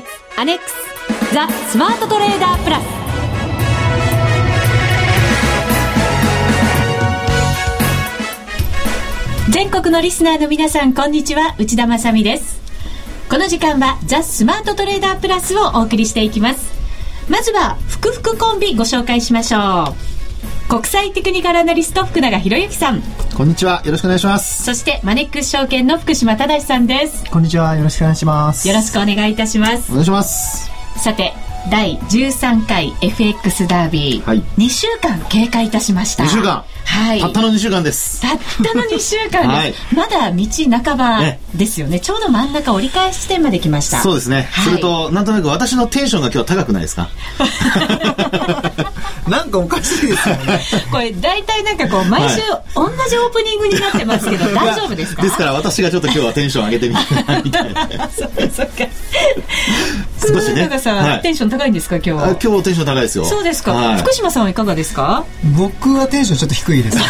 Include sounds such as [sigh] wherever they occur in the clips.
決アネックスザ・スマートトレーダープラス。全国のリスナーの皆さんこんにちは。内田まさです。この時間はザ・スマートトレーダープラスをお送りしていきます。まずは福福コンビご紹介しましょう。国際テクニカルアナリスト福永博之さん。こんにちは。よろしくお願いします。そしてマネックス証券の福島忠さんです。こんにちは。よろしくお願いします。よろしくお願いいたします。お願いします。さて第13回 FX ダービー、はい、2週間経過いたしました。2週間。はい。たったの2週間です。たったの2週間 [laughs] はい、まだ道半ばですよね、ね、ちょうど真ん中折り返し地点まで来ました。そうですね、はい、それとなんとなく私のテンションが今日高くないですか？[laughs] なんかおかしいですよね。これ大体なんかこう毎週同じオープニングになってますけど、[laughs] 大丈夫ですか？ですから私がちょっと今日はテンション上げてみたいみたいな。[laughs] そうかそうか少しね。さん、はい、テンション高いんですか今日は？今日テンション高いですよ。そうですか、はい、福島さんはいかがですか？僕はテンションちょっと低いです。[laughs]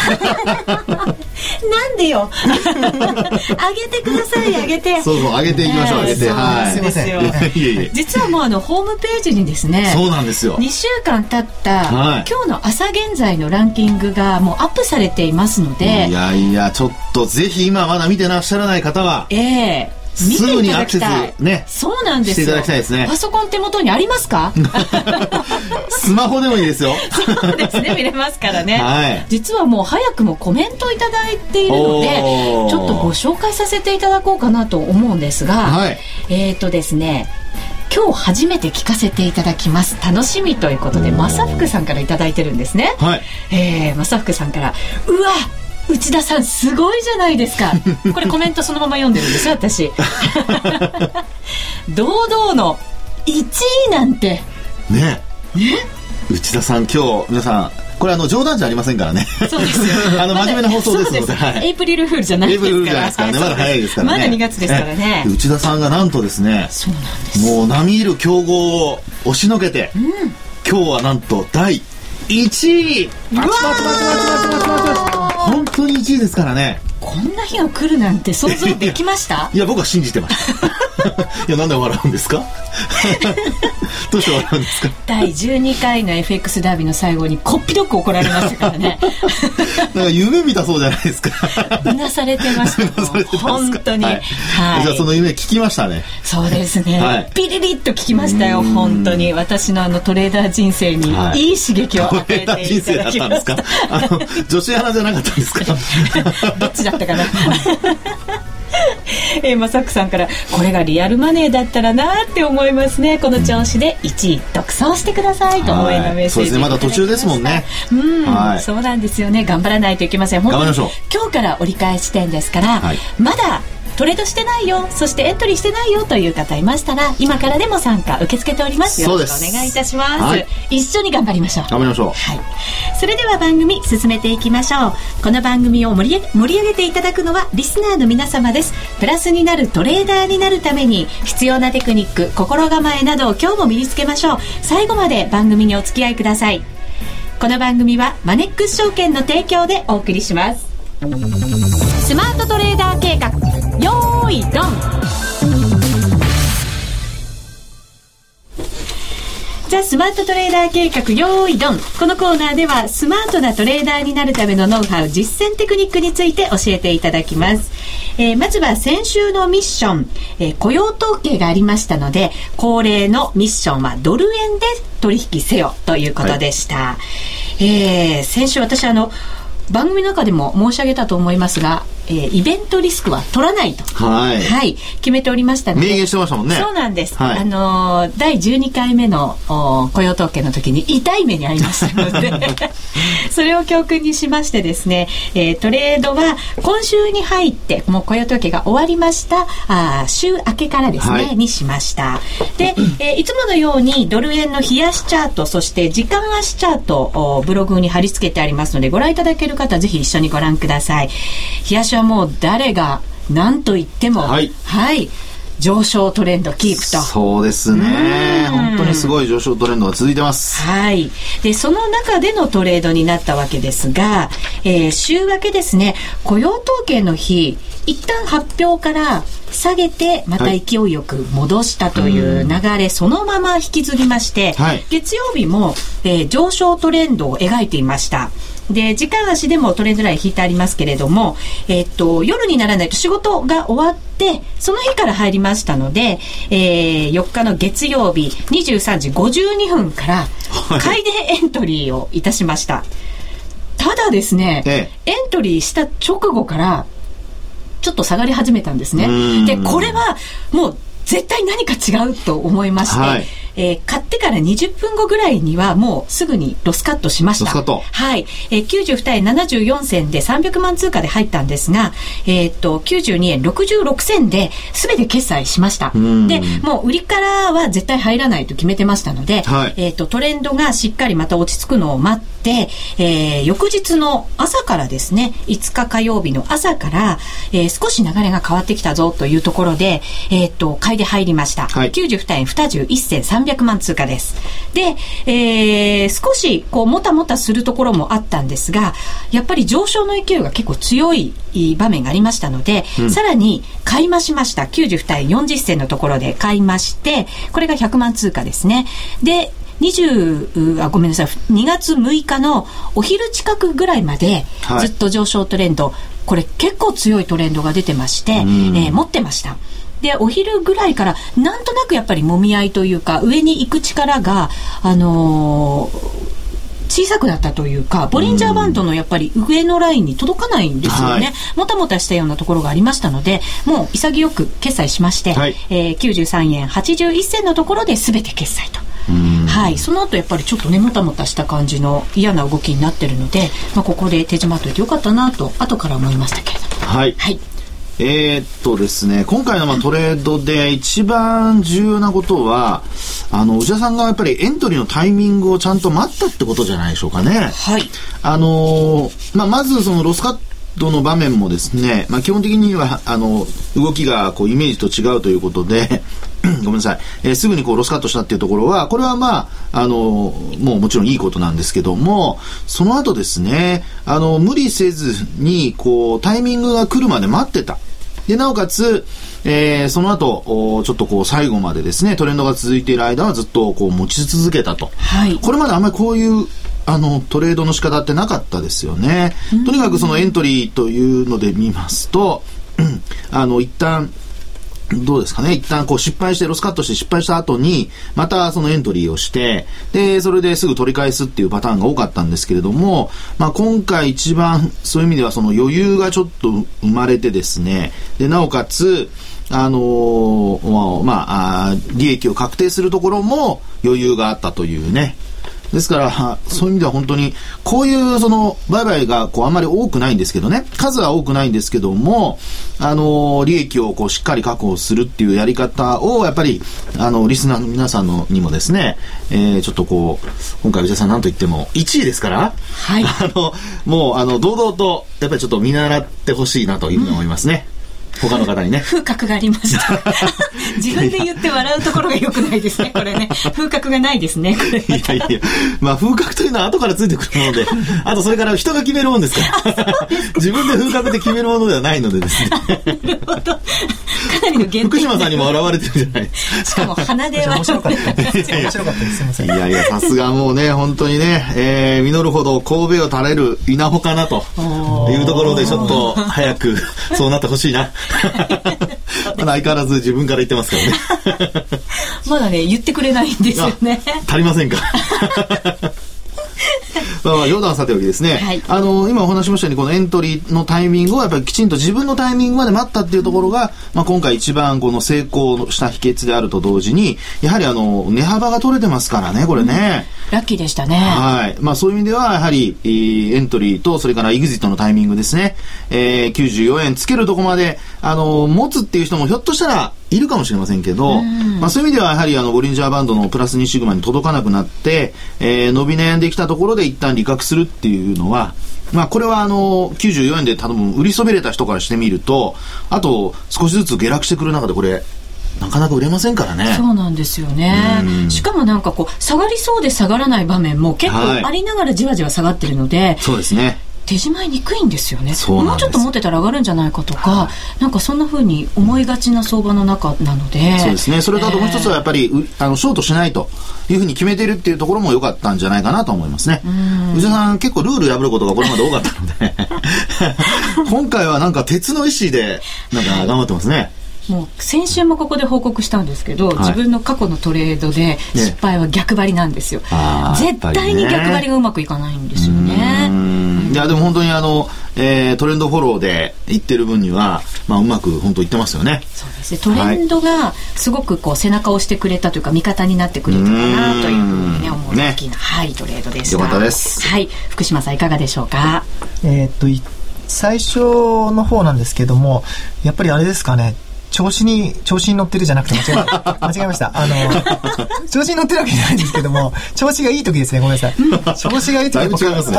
なんでよ。[laughs] 上げてください上げて。そうそう上げていきましょう、上げて。はい。すいません。[laughs] 実はもうあのホームページにですねそうなんですよ。2週間経った、はい、今日の朝現在のランキングがもうアップされていますのでいやいやちょっとぜひ今まだ見てらっしゃらない方は。ええ。ーすぐにアクセスねそうなんですよ。ね。パソコン手元にありますか？[laughs] スマホでもいいですよ。そうですね見れますからね、はい、実はもう早くもコメントいただいているのでちょっとご紹介させていただこうかなと思うんですが、はい、えっ、ー、とですね今日初めて聞かせていただきます。楽しみということで正福さんから頂いてるんですね、はい、えー、正福さんからうわ内田さんすごいじゃないですかこれコメントそのまま読んでるんですよ私 [laughs] 堂々の1位なんてねね内田さん今日皆さんこれあの冗談じゃありませんからね。そうですよ。[laughs] あの真面目な放送ですので。はい、エイプリルフールじゃないですから。エイプリルフールじゃないですからね。まだ早いですからね。まだ2月ですからね。内田さんがなんとですね。そうなんです。もう並みいる強豪を押しのけて、うん、今日はなんと第1位。うわー本当に1位ですからね。こんな日が来るなんて想像できました？[laughs] いや僕は信じてました。[laughs] いやなんで笑うんですか？[laughs] どうして笑うんですか？第12回の FX ダービーの最後にこっぴどく怒られましたからね。なんか夢見たそうじゃないですか。うなされてました。本当に、はい、はい、じゃあその夢聞きましたね。そうですね、はい、ピリリッと聞きましたよ本当に。私のあのトレーダー人生にい。い刺激を与えていただきました、はい、人生だったんですか？あの女子アナじゃなかったんですか？どっちだ？ったかな。[laughs] えー、まさくさんからこれがリアルマネーだったらなって思いますね。この調子で1位独走してくださいと応援のメッセージ、ね。まだ途中ですもんね。うん、はい、そうなんですよね。頑張らないといけません。本当に今日から折り返し点ですから、はい、まだトレードしてないよそしてエントリーしてないよという方いましたら今からでも参加受け付けております。よろしくお願いいたします、はい、一緒に頑張りましょう。頑張りましょう。はい。それでは番組進めていきましょう。この番組を盛り盛り上げていただくのはリスナーの皆様です。プラスになるトレーダーになるために必要なテクニック心構えなどを今日も身につけましょう。最後まで番組にお付き合いください。この番組はマネックス証券の提供でお送りします。スマートトレーダー計画よーいドン。ザ・スマートトレーダー計画用意ドン。このコーナーではスマートなトレーダーになるためのノウハウ実践テクニックについて教えていただきます、えー、まずは先週のミッション、えー、雇用統計がありましたので恒例のミッションはドル円で取引せよということでした、はい、えー、先週私あの番組の中でも申し上げたと思いますがえー、イベントリスクは取らないと、はい、はい、決めておりましたので。明言してましたもんね。そうなんです、はい、あのー、第12回目の雇用統計の時に痛い目に遭いましたので。[laughs] それを教訓にしましてですね、えー、トレードは今週に入ってもう雇用統計が終わりましたあ週明けからですね、はい、にしました。で、えー、いつものようにドル円の冷やしチャートそして時間足チャートブログに貼り付けてありますのでご覧いただける方ぜひ一緒にご覧ください。冷やしはもう誰が何と言っても、はい、はい、上昇トレンドキープと。そうですね。本当にすごい上昇トレンドが続いてます。はい。で、その中でのトレードになったわけですが、えー週明けですね、雇用統計の日、一旦発表から下げて、またはい勢いよく戻したという流れ、そのまま引きずりまして、はい月曜日も、えー上昇トレンドを描いていました。で、時間足でもトレンドライン引いてありますけれども、えっと、夜にならないと仕事が終わって、その日から入りましたので、えー4日の月曜日23時52分から、はい買いでエントリーをいたしました。ただですね、えエントリーした直後から、ちょっと下がり始めたんですねうん。で、これはもう絶対何か違うと思いまして、はいえー買ってから20分後ぐらいにはもうすぐにロスカットしました。ロスカットはい。えー、92円74銭で300万通貨で入ったんですが、えーっと、92円66銭で全て決済しました。んで、もう売りからは絶対入らないと決めてましたので、はいえーっと、トレンドがしっかりまた落ち着くのを待って、えー翌日の朝からですね、5日火曜日の朝から、えー少し流れが変わってきたぞというところで、えーっと、買いで入りました。はい92円21銭300万通貨です。で、えー少しこうもたもたするところもあったんですが、やっぱり上昇の勢いが結構強い場面がありましたので、さらに買い増しました。92円40銭のところで買いまして、これが100万通貨ですね。で、20あごめんなさい。2月6日のお昼近くぐらいまではい。ずっと上昇トレンド、これ結構強いトレンドが出てまして、えー持ってました。で、お昼ぐらいから、なんとなくやっぱり揉み合いというか、上に行く力が、あのー小さくなったというか、ボリンジャーバンドのやっぱり上のラインに届かないんですよね。はい。もたもたしたようなところがありましたので、もう潔く決済しまして、はい。えー93円81銭のところで全て決済と。はい、その後やっぱりちょっとねもたもたした感じの嫌な動きになってるので、まあ、ここで手締まっといてよかったなと後から思いましたけれども。はい。はい。えーっとですね、今回のまあトレードで一番重要なことは、あの、内田さんがやっぱりエントリーのタイミングをちゃんと待ったってことじゃないでしょうかね。はい。あのーまあ、まずそのロスカットの場面もですね、まあ、基本的には、あの、動きがこうイメージと違うということで、[clears throat] ごめんなさい、えーすぐにこうロスカットしたっていうところは、これはまあ、あのもうもちろんいいことなんですけども、その後ですね、あの、無理せずに、こう、タイミングが来るまで待ってた。で、なおかつ、えーその後、おちょっとこう最後までですね、トレンドが続いている間はずっとこう持ち続けたと。はいこれまであんまりこういうあのトレードの仕方ってなかったですよね。とにかくそのエントリーというので見ますと、う [clears throat] んあの一旦どうですかね。一旦こう失敗して、ロスカットして失敗した後に、またそのエントリーをして、で、それですぐ取り返すっていうパターンが多かったんですけれども、まあ今回一番そういう意味ではその余裕がちょっと生まれてですね、で、なおかつ、あのーまあ、利益を確定するところも余裕があったというね、ですから、は [laughs] そういう意味では本当に、こういうその、売買がこうあんまり多くないんですけどね、数は多くないんですけども、あの、利益をこうしっかり確保するっていうやり方を、やっぱり、あの、リスナーの皆さんのにもですね、えーちょっとこう、今回内田さんなんと言っても、1位ですから、はい [laughs] あの、もう、あの、堂々と、やっぱりちょっと見習ってほしいなというふうに思いますね。他の方にね。風格がありました [laughs] 自分で言って笑うところが良くないですねこれね風格がないですねこれいやいや、まあ風格というのは後からついてくるもので、[laughs] あとそれから人が決めるもんですから。自分で風格で決めるものではないのでですね。なるほどかなりの限福定島さんにも現れてるじゃないですか。しかも鼻で笑面白かったうです。面白かったです。すみません。いやいや、さすがもうね、本当にね、えー、実るほど神戸を垂れる稲穂かなというところで、ちょっと早くそうなってほしいな。[laughs] まだ相変わらず自分から言ってますからね。[laughs] まだね言ってくれないんですよね足りませんか？[laughs] まあまあ冗談はさておきですね、はい。あの今お話ししましたようにこのエントリーのタイミングをやっぱりきちんと自分のタイミングまで待ったっていうところが、まあ、今回一番この成功した秘訣であると同時にやはりあの値幅が取れてますからねこれね、ラッキーでしたね。はい。まあそういう意味では、やはり、えーエントリーと、それからエグジットのタイミングですね。えー、94円つけるとこまで、あの、持つっていう人もひょっとしたらいるかもしれませんけど、まあそういう意味では、やはりあの、ボリンジャーバンドのプラス2シグマに届かなくなって、えー伸び悩んできたところで一旦利確するっていうのは、まあこれはあの、94円で多分売りそびれた人からしてみると、あと少しずつ下落してくる中でこれ、なかなか売れませんからね。そうなんですよね。しかもなんかこう、下がりそうで下がらない場面も結構ありながらじわじわ下がってるので、はい、そうですね。手仕まいにくいんですよね。もうちょっと持ってたら上がるんじゃないかとか、はい、なんかそんなふうに思いがちな相場の中なので。そうですね。それとあともう一つはやっぱり、えー、あのショートしないというふうに決めてるっていうところも良かったんじゃないかなと思いますね。内田さん結構ルール破ることがこれまで多かったので。[laughs] 今回はなんか鉄の意志でなんか頑張ってますねもう先週もここで報告したんですけど、はい、自分の過去のトレードで失敗は逆張りなんですよ、ね、絶対に逆張りがうまくいかないんですよね。いやでも本当にあの、えー、トレンドフォローでいってる分には、まあ、うまく本当いってますよね。そうですね。トレンドがすごくこう背中を押してくれたというか味方になってくれたかなというふうにね思う大きな、ね、はいトレードでした。よかったです。はい、福島さんいかがでしょうか？えー、っと最初の方なんですけどもやっぱりあれですかね調子に、調子に乗ってるじゃなくて間違え、[laughs] 間違えました。あの、調子に乗ってるわけじゃないんですけども、調子がいい時ですね、ごめんなさい。調子がいい時だいぶ違いますね。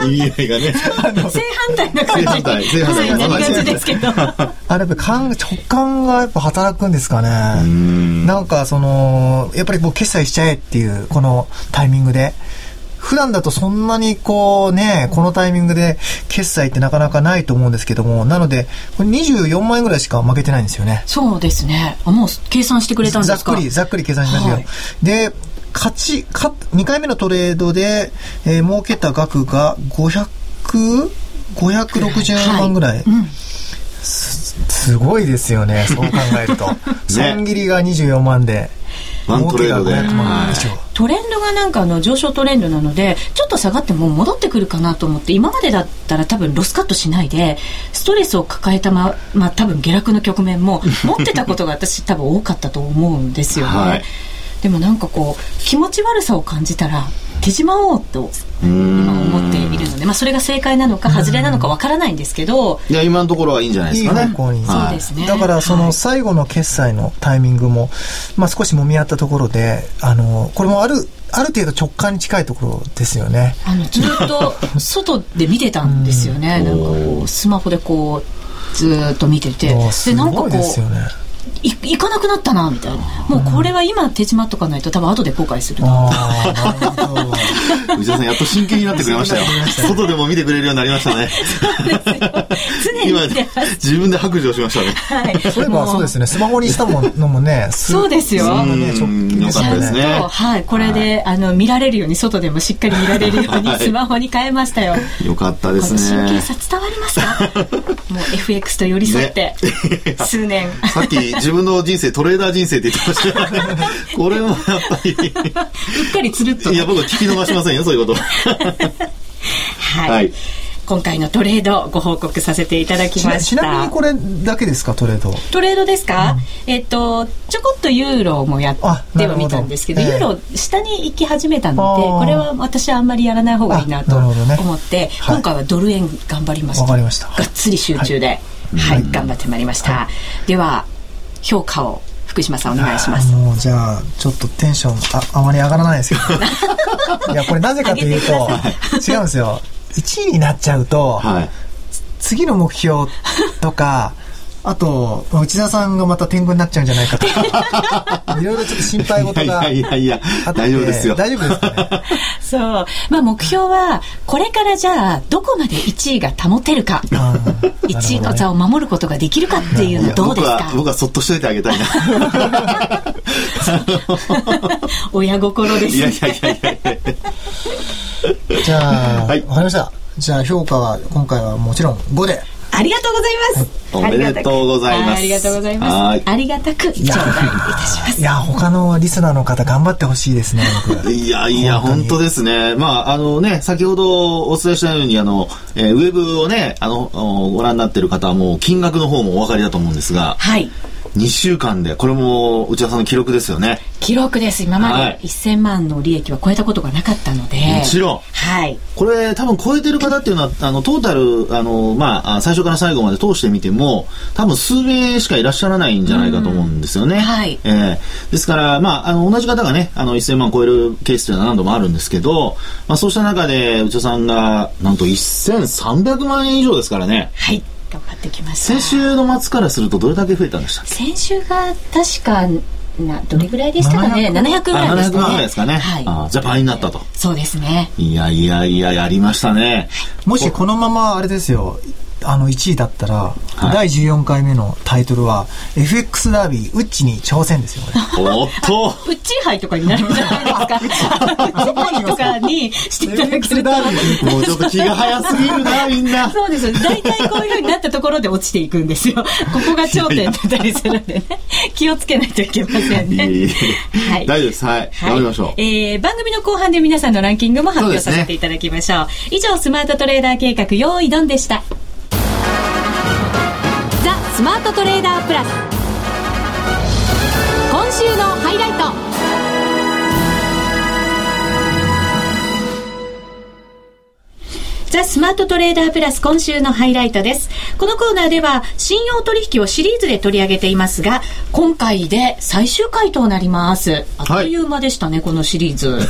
[laughs] 意味合いがね。正反対な感じ。正反対。正反対。な感じですけど。あれやっぱ感、直感がやっぱ働くんですかね。なんかその、やっぱりこう決済しちゃえっていう、このタイミングで。普段だとそんなにこうね、このタイミングで決済ってなかなかないと思うんですけども、なので、これ24万円ぐらいしか負けてないんですよね。そうですね。あもう計算してくれたんですか？ざっくり、ざっくり計算しましたよ。はい、で、勝ち、勝、2回目のトレードで、えー、儲けた額が500、560万ぐらい。はいうんすすごいですよね、そう考えると。[laughs] 損切りが24万で。ワントレードで。トレンドがなんかあの上昇トレンドなので、ちょっと下がっても戻ってくるかなと思って、今までだったら多分ロスカットしないで、ストレスを抱えたま、まあ多分下落の局面も持ってたことが私多分多かったと思うんですよね。はい、でもなんかこう、気持ち悪さを感じたら、手締まおうと今思っているので、まあ、それが正解なのか外れなのかわからないんですけどいや今のところはいいんじゃないですかね。いいそうですねだからその最後の決済のタイミングも、まあ、少しもみ合ったところであのこれもあるある程度直感に近いところですよね。あのずっと [laughs] 外で見てたんですよね。なんかこうスマホでこうずっと見てて、でなんかこう。い行かなくなったなみたいな。もうこれは今手締まっとかないと多分後で後悔するな [laughs] 内田さんやっと真剣になってくれましたよ。外でも見てくれるようになりましたね。常に [laughs] 自分で白状しましたね、はい、そういえばそうですね。スマホにしたものもねそうですよ、ね、直近ですね。はい。これで、あの見られるように外でもしっかり見られるようにスマホに変えましたよ。よかったですね。神経さ伝わりますか？もう FX と寄り添って、数年。[laughs] さっき自分の人生、トレーダー人生って言ってました。[laughs] これもやっぱり。うっかりつるっと。いや、僕は聞き逃しませんよ、そういうこと。はい。はい。今回のトレードご報告させていただきました。ちなみにこれだけですかトレード。トレードですか、うん、えっとちょこっとユーロもやってはみたんですけどユーロ下に行き始めたのでこれは私はあんまりやらない方がいいなと思って、ね。はい、今回はドル円頑張りました。がっつり集中で、はい、はい、頑張ってまいりました、では評価を福島さんお願いします。もうじゃあちょっとテンションああまり上がらないですけど。[laughs] いやこれなぜかというと違うんですよ。1位になっちゃうと、はい、次の目標とかあと、内田さんがまた天狗になっちゃうんじゃないかとか、[laughs] いろいろちょっと心配事がいやいやいや、大丈夫ですよ。大丈夫ですかね？[laughs] そう。まあ目標は、これからじゃあ、どこまで1位が保てるか、1位の座を守ることができるかっていうのどうですか？僕は、僕はそっとしといてあげたいな。[laughs] 親心です、ね。いやいやいやいやじゃあ、はい、わかりました。じゃあ評価は今回はもちろん5で。ありがとうございます。おめでとうございます。ありがとうございます。ありがたく頂戴いたします。いや、他のリスナーの方頑張ってほしいですね、いやいや、本当ですね。まあ、あのね、先ほどお伝えしたように、あの、えー、ウェブをね、あの、ご覧になってる方はもう金額の方もお分かりだと思うんですが、はい。2週間でこれも内田さんの記録ですよね。記録です。今まで1000万の利益は超えたことがなかったので、もちろん、はい、これ多分超えてる方っていうのはあのトータルあの、まあ、最初から最後まで通してみても多分数名しかいらっしゃらないんじゃないかと思うんですよね、はい。えー、ですから、まあ、あの同じ方がねあの1000万超えるケースというのは何度もあるんですけど、まあ、そうした中で内田さんがなんと1300万円以上ですからね。はい頑張ってきました。先週の末からするとどれだけ増えたんでしたっけ？先週が確かなどれぐらいでしたかね？700ぐらいでしたね。700万ぐらいですかね、はい、あじゃあ倍になったと。そうですね。いやいやいややりましたね。もしこのままあれですよあの1位だったら、はい。第14回目のタイトルは FX ダービーウッチに挑戦ですよおっと。ウッチー杯とかになるんじゃないですか。[laughs] ウッチー杯とかにしていただける FX と。ダービーもうちょっと気が早すぎるなみんな。そうです。大体こういうふうになったところで落ちていくんですよ。[laughs] ここが頂点だったりするんでね。気をつけないといけませんいえいねえはい。大丈夫です。はい、頑張りましょう、えー番組の後半で皆さんのランキングも発表させていただきましょう。以上スマートトレーダー計画用意ドンでした。ザ・スマートトレーダープラス。ザ・スマートトレーダープラス今週のハイライトです。このコーナーでは信用取引をシリーズで取り上げていますが、今回で最終回となります。あっという間でしたね、このシリーズ。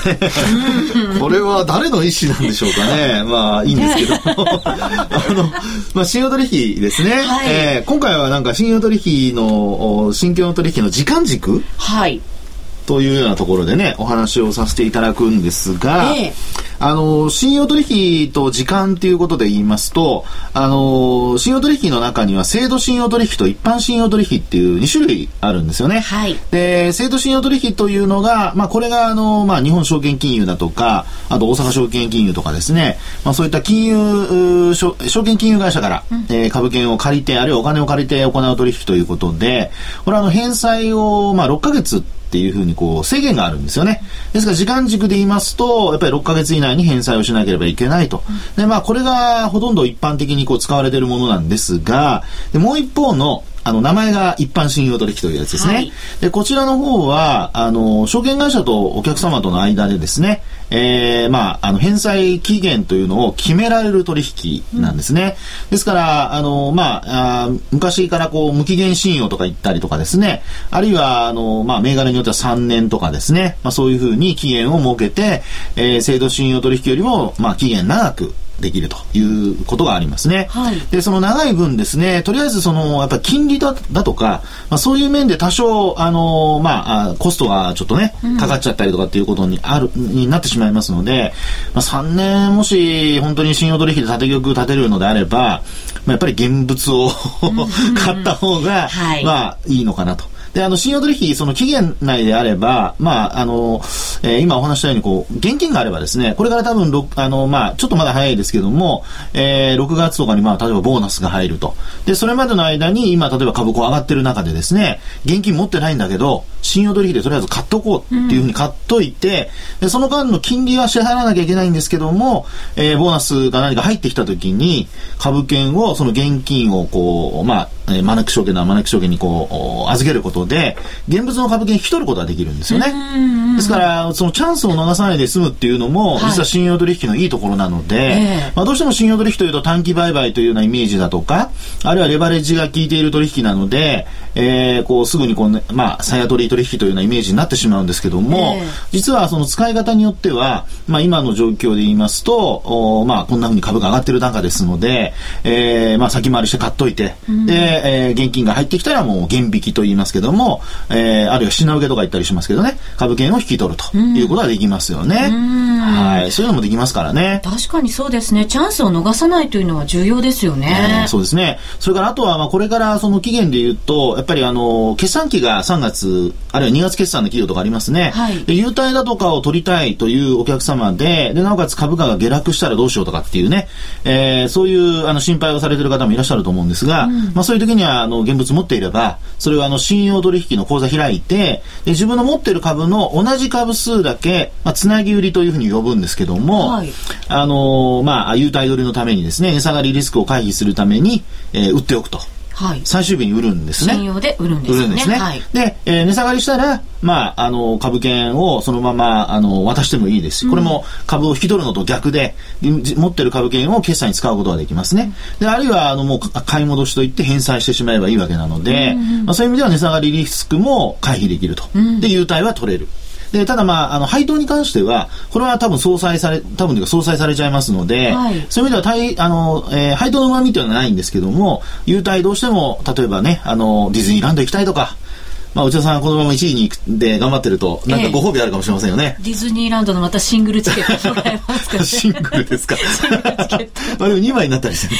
これは誰の意思なんでしょうかね。[laughs] まあ、いいんですけど。[laughs] あの、まあ、信用取引ですね。はいえー今回はなんか信用取引の、お信用取引の時間軸はい。というようなところでね、お話をさせていただくんですが、ええあの、信用取引と時間ということで言いますと、あの、信用取引の中には制度信用取引と一般信用取引っていう2種類あるんですよね。はい。で、制度信用取引というのが、まあ、これが、あの、まあ、日本証券金融だとか、あと大阪証券金融とかですね、まあ、そういった金融、証証券金融会社から、えー株券を借りて、あるいはお金を借りて行う取引ということで、これはあの、返済を、まあ、6ヶ月ってっていうふうにこう制限があるんですよね。ですから時間軸で言いますと、やっぱり6ヶ月以内に返済をしなければいけないと。で、まあこれがほとんど一般的にこう使われているものなんですが、でもう一方のあの、名前が一般信用取引というやつですね。はいで、こちらの方は、あの、証券会社とお客様との間でですね、えー、まあ、あの、返済期限というのを決められる取引なんですね。ですから、あの、まあ、あー昔からこう、無期限信用とか言ったりとかですね、あるいは、あの、まあ、銘柄によっては3年とかですね、まあ、そういうふうに期限を設けて、えー、制度信用取引よりも、まあ、期限長く、できるということがありますね。はいで、その長い分ですね、とりあえずその、やっぱり金利だだとか、まあ、そういう面で多少、あの、まあ、あコストがちょっとね、かかっちゃったりとかっていうことにある、になってしまいますので、まあ、3年もし本当に信用取引で縦玉立てるのであれば、まあ、やっぱり現物を [laughs] 買った方が、はいまあ、いいのかなと。で、あの、信用取引、その期限内であれば、まあ、あの、えー今お話したように、こう、現金があればですね、これから多分、あの、まあ、ちょっとまだ早いですけども、えー6月とかに、まあ、例えばボーナスが入ると。で、それまでの間に、今、例えば株こう上がってる中でですね、現金持ってないんだけど、信用取引でとりあえず買っとこうっていうふうに買っといて、で、その間の金利は支払わなきゃいけないんですけども、えーボーナスが何か入ってきた時に、株券を、その現金をこう、まあ、えーマネック証券なマネック証券にこう、預けることで、現物の株券引き取ることができるんですよね。ですから、そのチャンスを逃さないで済むっていうのも、はい。実は信用取引のいいところなので、ええ。まあ、どうしても信用取引というと短期売買というようなイメージだとか、あるいはレバレッジが効いている取引なので、えーこうすぐにこう、ね、まあ、さや取り取引というようなイメージになってしまうんですけども、ええ。実はその使い方によっては、まあ、今の状況で言いますと、おまあ、こんな風に株が上がってる中ですので、えーまあ、先回りして買っといて、で、えー現金が入ってきたらもう現引きと言いますけども、えーあるいは品受けとか言ったりしますけどね、株券を引き取るということができますよね。はい。そういうのもできますからね。確かにそうですね。チャンスを逃さないというのは重要ですよね。そうですね。それからあとは、まあ、これからその期限で言うと、やっぱりあの、決算期が3月、あるいは2月決算の企業とかありますね。はいで、優待だとかを取りたいというお客様で、で、なおかつ株価が下落したらどうしようとかっていうね、えーそういうあの心配をされている方もいらっしゃると思うんですが、まあ、そういう時には、あの、現物持っていれば、それをあの、信用取引の口座開いて、で、自分の持っている株の同じ株数だけ、まあ、つなぎ売りというふうに呼ぶんですけども、はいあのーまあ、優待取りのためにですね、値下がりリスクを回避するために、えー売っておくと。はい。最終日に売るんですね。信用で売るんですよね。売るんですね。はい。で、えー値下がりしたら、まあ、あの、株券をそのまま、あの、渡してもいいですし、これも株を引き取るのと逆で、じ持ってる株券を決済に使うことができますね。で、あるいは、あの、もう、か買い戻しといって返済してしまえばいいわけなので、まあ、そういう意味では値下がりリスクも回避できると。で、優待は取れる。で、ただまあ、あの、配当に関しては、これは多分相殺され、多分というか相殺されちゃいますので、はい、そういう意味では、対、あの、えー、配当の旨味というのはないんですけども、優待どうしても、例えばね、あの、ディズニーランド行きたいとか、まあ、内田さんこのまま1位にで頑張ってると、なんかご褒美あるかもしれませんよね。えディズニーランドのまたシングルチケットもらえますか、ね、[laughs] シングルですか？[laughs] まあでも2枚になったりして、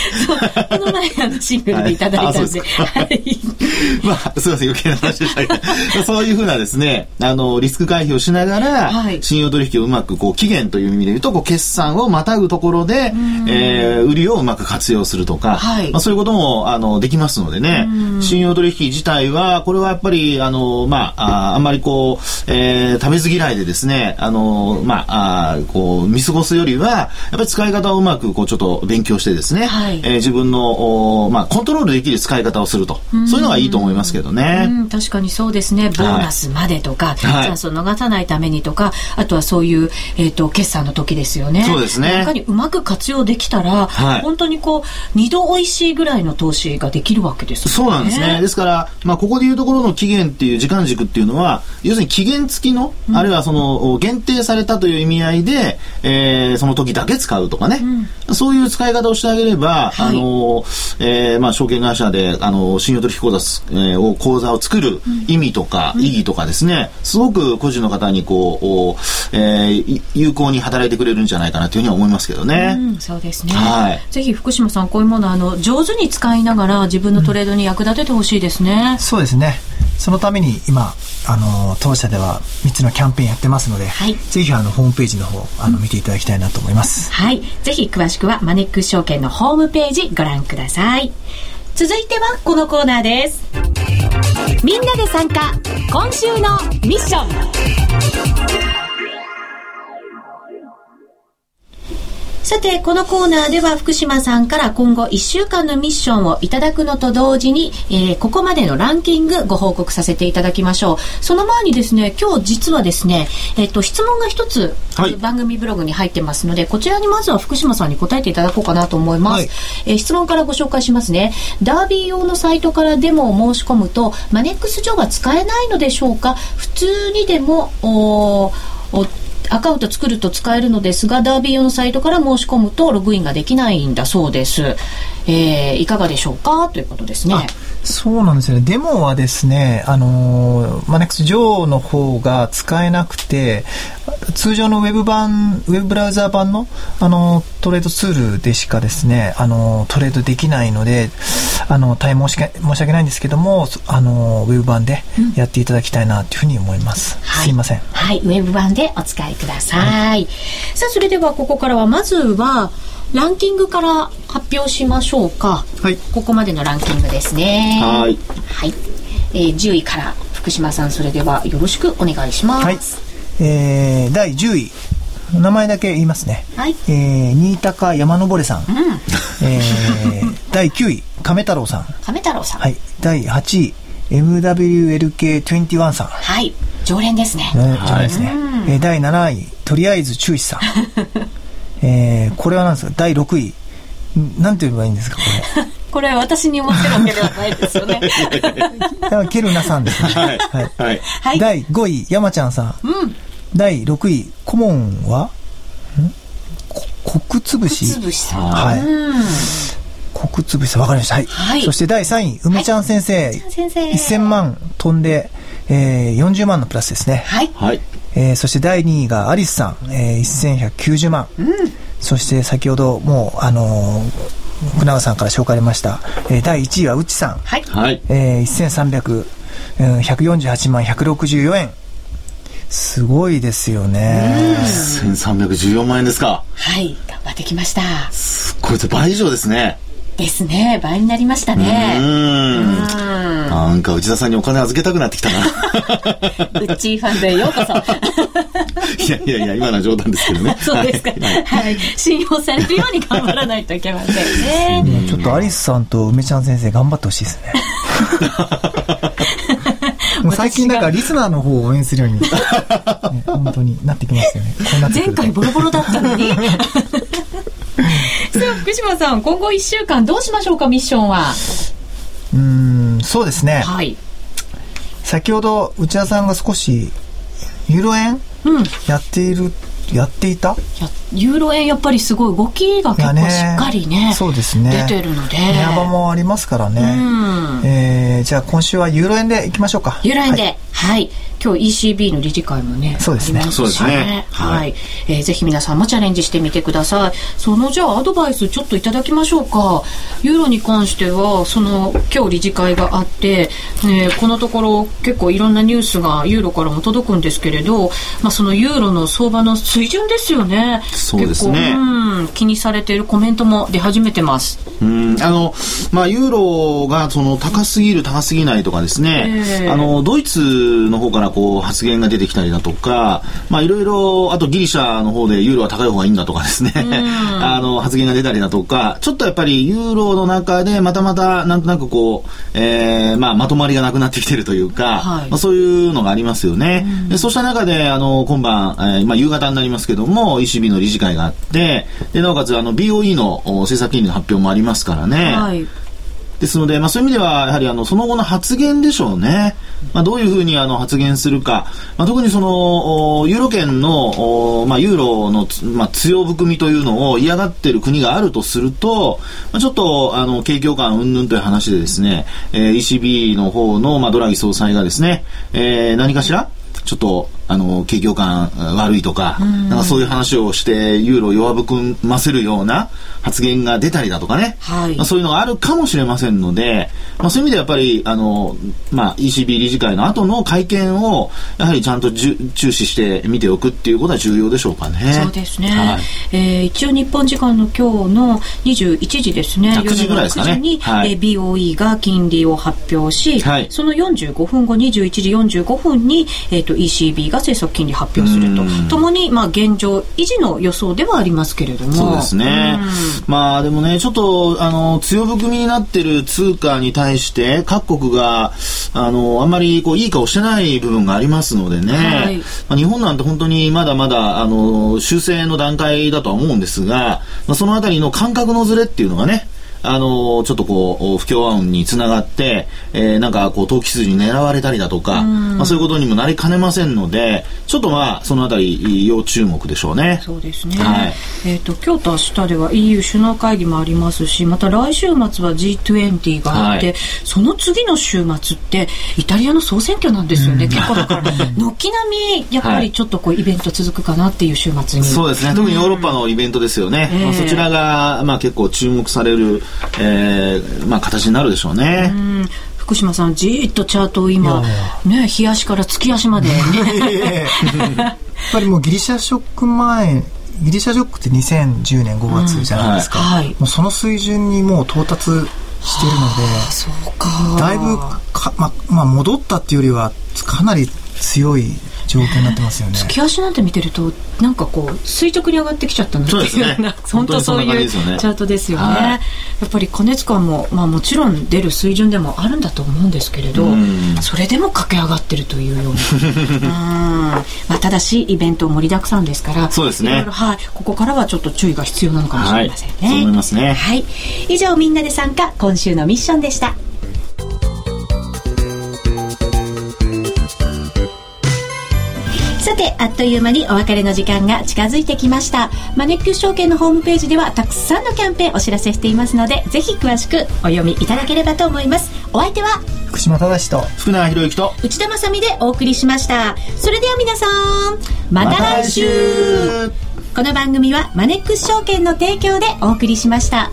この前あのシングルでいただいたんで。はい、[laughs] まあ、すみません、余計な話でしたけど、そういうふうなですね、あの、リスク回避をしながら、はい、信用取引をうまく、こう、期限という意味で言うと、こう、決算をまたぐところで、えー、売りをうまく活用するとか、はい、まあ、そういうことも、あの、できますのでね、信用取引自体は、これはやっぱり、あの、まあ、ああんまりこう、えー、食べず嫌いでですね、あの、まあ、あこう、見過ごすよりは、やっぱり使い方をうまく、こう、ちょっと勉強してですね、はい、えー、自分の、おまあ、コントロールできる使い方をすると、そういうのがいいと思いますけどね。確かにそうですね、ボーナスまでとか、はい、チャンスを逃さないためにとか、あとはそういう、えっ、ー、と、決算の時ですよね。そうですね。かにうまく活用できたら、はい、本当にこう、二度美味しいぐらいの投資ができるわけですね。そうなんですね。ですから、まあ、ここでいうところの期限っていう時間軸っていうのは、要するに期限付きの、うん、あるいはその限定されたという意味合いで、えー、その時だけ使うとかね、うん、そういう使い方をしてあげれば、はい、あの、えー、まあ証券会社であの信用取引口座、えー、を口座を作る意味とか、意義とかですね、すごく個人の方にこう、えー、有効に働いてくれるんじゃないかなというふうに思いますけどね。うん、そうですね。はい。ぜひ福島さんこういうものあの上手に使いながら自分のトレードに役立ててほしいですね。そうですね。そのために今あの当社では3つのキャンペーンやってますので、はい、ぜひあのホームページの方あの見ていただきたいなと思います、はい。ぜひ詳しくはマネックス証券のホームページご覧ください。続いてはこのコーナーです。みんなで参加今週のミッションさて、このコーナーでは福島さんから今後1週間のミッションをいただくのと同時に、えー、ここまでのランキングご報告させていただきましょう。その前にですね、今日実はですね、えっ、ー、と、質問が一つ、はい、番組ブログに入ってますので、こちらにまずは福島さんに答えていただこうかなと思います。はい、えー、質問からご紹介しますね。ダービー用のサイトからデモを申し込むと、マネックス上は使えないのでしょうか？普通にでも、おおアカウント作ると使えるのですが、ダービー用のサイトから申し込むとログインができないんだそうです。えー、いかがでしょうか？ということですね。そうなんですよね。デモはですね、あのマネックス上の方が使えなくて、通常のウェブ版、ウェブブラウザー版の、あのトレードツールでしかですね、あのトレードできないので、あの、大変申し申し訳ないんですけども、あのウェブ版でやっていただきたいなというふうに思います。うん、すいません。はい、ウェブ版でお使いください。はい、さあ、それではここからは、まずは、ランキングから発表しましょうか。はい。ここまでのランキングですね。はい。はい。えー、10位から福島さん、それではよろしくお願いします。はい。えー、第10位。名前だけ言いますね。はい。えー、新高山登さん。うん。えー、第9位、亀太郎さん。亀太郎さん。はい。第8位、MWLK21 さん。はい。常連ですね。常連ですね。えー、第7位、とりあえず注意さん。[laughs] えー、これは何ですか？第6位。なんて言えばいいんですか？これ。[laughs] これは私に思ってるわけではないですよね。[laughs] だからケルナさんです、ね。はい。はい。はい、第5位、山ちゃんさん。うん。第6位、顧問は？ん？国つぶしつぶしさん。はい。国つぶしさん、わかりました。はい。はい、そして第3位、梅ちゃん先生。はい、先生。1000万飛んで、えー、40万のプラスですね。はい。はい。えー、そして第2位がアリスさん、えー、1190万。うん。そして先ほどもう、あのー、福永さんから紹介ありました、えー、第1位は内さん。はい。えー、1300、えー、148万164円。すごいですよね。1314万円ですか。はい、頑張ってきました。すっごい、倍以上ですね。ですね。倍になりましたね。うん。なんか内田さんにお金預けたくなってきたな。ウッチーファンでようこそ。[laughs] いやいやいや、今のは冗談ですけどね。[laughs] そうですか。はい。はい、信用されるように頑張らないといけませんね。[laughs] ちょっとアリスさんと梅ちゃん先生頑張ってほしいですね。もう最近なんかリスナーの方を応援するように、ね、本当になってきますよね。前回ボロボロだったのに。さあ、福島さん、今後1週間どうしましょうか、ミッションは。うん、そうですね。はい。先ほど内田さんが少しユーロ円？うん。やっている、やっていた？いやユーロ円やっぱりすごい動きが結構しっかりね、そうですね。出てるので。値幅もありますからね。うんえー、じゃあ今週はユーロ円でいきましょうか。ユーロ円で、はいはい、今日 ECB の理事会もね、そうですねそうですねは、はいいえーぜひ皆さんもチャレンジしてみてください。そのじゃあアドバイスちょっといただきましょうか。ユーロに関しては、その今日理事会があって、ね、このところ結構いろんなニュースがユーロからも届くんですけれど、まあそのユーロの相場の水準ですよね。そうですね。気にされているコメントも出始めてます。うんあの、まあ、ユーロがその高すぎる、高すぎないとかですね、ええ。あの、ドイツの方からこう発言が出てきたりだとか、まあ、いろいろ、あとギリシャの方でユーロは高い方がいいんだとかですね、[laughs] あの、発言が出たりだとか、ちょっとやっぱりユーロの中でまたまた、なんとなくこう、えーまあ、まとまりがなくなってきてるというか、はい。まあ、そういうのがありますよね。でそうした中で、あの、今晩、えーまあ、夕方になりますけども、ECB の理事会があって、で、なおかつ、あの、BOE のお政策金利の発表もありますからね。はい。ですので、まあ、そういう意味では、やはりあの、その後の発言でしょうね。まあ、どういうふうにあの発言するか。まあ、特にその、おユーロ圏の、おまあ、ユーロのつ、まあ、強含みというのを嫌がっている国があるとすると、まあ、ちょっと、あの、景況感云々という話でですね、えー ECB の方の、まあ、ドラギ総裁がですね、えー何かしらちょっと、あの、景況感うん悪いとか、なんかそういう話をして、ユーロを弱含ませるような発言が出たりだとかね。はい。まあ、そういうのがあるかもしれませんので、まあ、そういう意味でやっぱり、あの、まあ、ECB 理事会の後の会見を、やはりちゃんと注視して見ておくっていうことは重要でしょうかね。そうですね、はい。えー一応日本時間の今日の21時ですね。あ9時ぐらいですかね。夜の9時に、はい。えー BOE が金利を発表し、はい。その45分後21時45分に、えー、と ECB が政策金利発表すると。うん。ともに、まあ、現状維持の予想ではありますけれども。そうですね。まあでもね、ちょっと、あの、強含みになってる通貨に対して、各国が、あの、あんまりこう、いい顔してない部分がありますのでね。はい。まあ、日本なんて本当にまだまだ、あの、修正の段階だとは思うんですが、まあ、そのあたりの感覚のズレっていうのがね、あのちょっとこう、不協和音につながって、えーなんかこう、投機筋に狙われたりだとか、まあそういうことにもなりかねませんので、ちょっとまあ、そのあたり、要注目でしょうね。そうですね、はいえー、と今日と明日では EU 首脳会議もありますしまた来週末は G20 があって、はいその次の週末ってイタリアの総選挙なんですよね、結構だから [laughs] 軒並みやっぱりちょっとこうイベント続くかなっていう週末に、そうですね。特にヨーロッパのイベントですよね。ええまあ、そちらが、まあ結構注目される、えーまあ形になるでしょうね。うん。福島さんじーっとチャートを今いやね日足から月足まで。ねやっぱりもうギリシャショック前、ギリシャショックって2010年5月じゃないですか。うんはい。もうその水準にもう到達してるので、そうか。だいぶか、ま、まあ、戻ったっていうよりは、かなり強い状況になってますよね。月足なんて見てるとなんかこう垂直に上がってきちゃったなっていうような [laughs] 本当そういうチャートですよね、はい。やっぱり過熱感も、まあ、もちろん出る水準でもあるんだと思うんですけれどうん。それでも駆け上がってるというような。[laughs] うん、まあ、ただしイベント盛りだくさんですからそうですね。はい、ここからはちょっと注意が必要なのかもしれませんね、はい。そう思いますね。はい、以上みんなで参加今週のミッションでしたあっという間にお別れの時間が近づいてきました。マネックス証券のホームページではたくさんのキャンペーンお知らせしていますので、ぜひ詳しくお読みいただければと思います。お相手は？福島正と、福永博之と、内田まさみでお送りしました。それでは皆さん、また来週また来週この番組はマネックス証券の提供でお送りしました。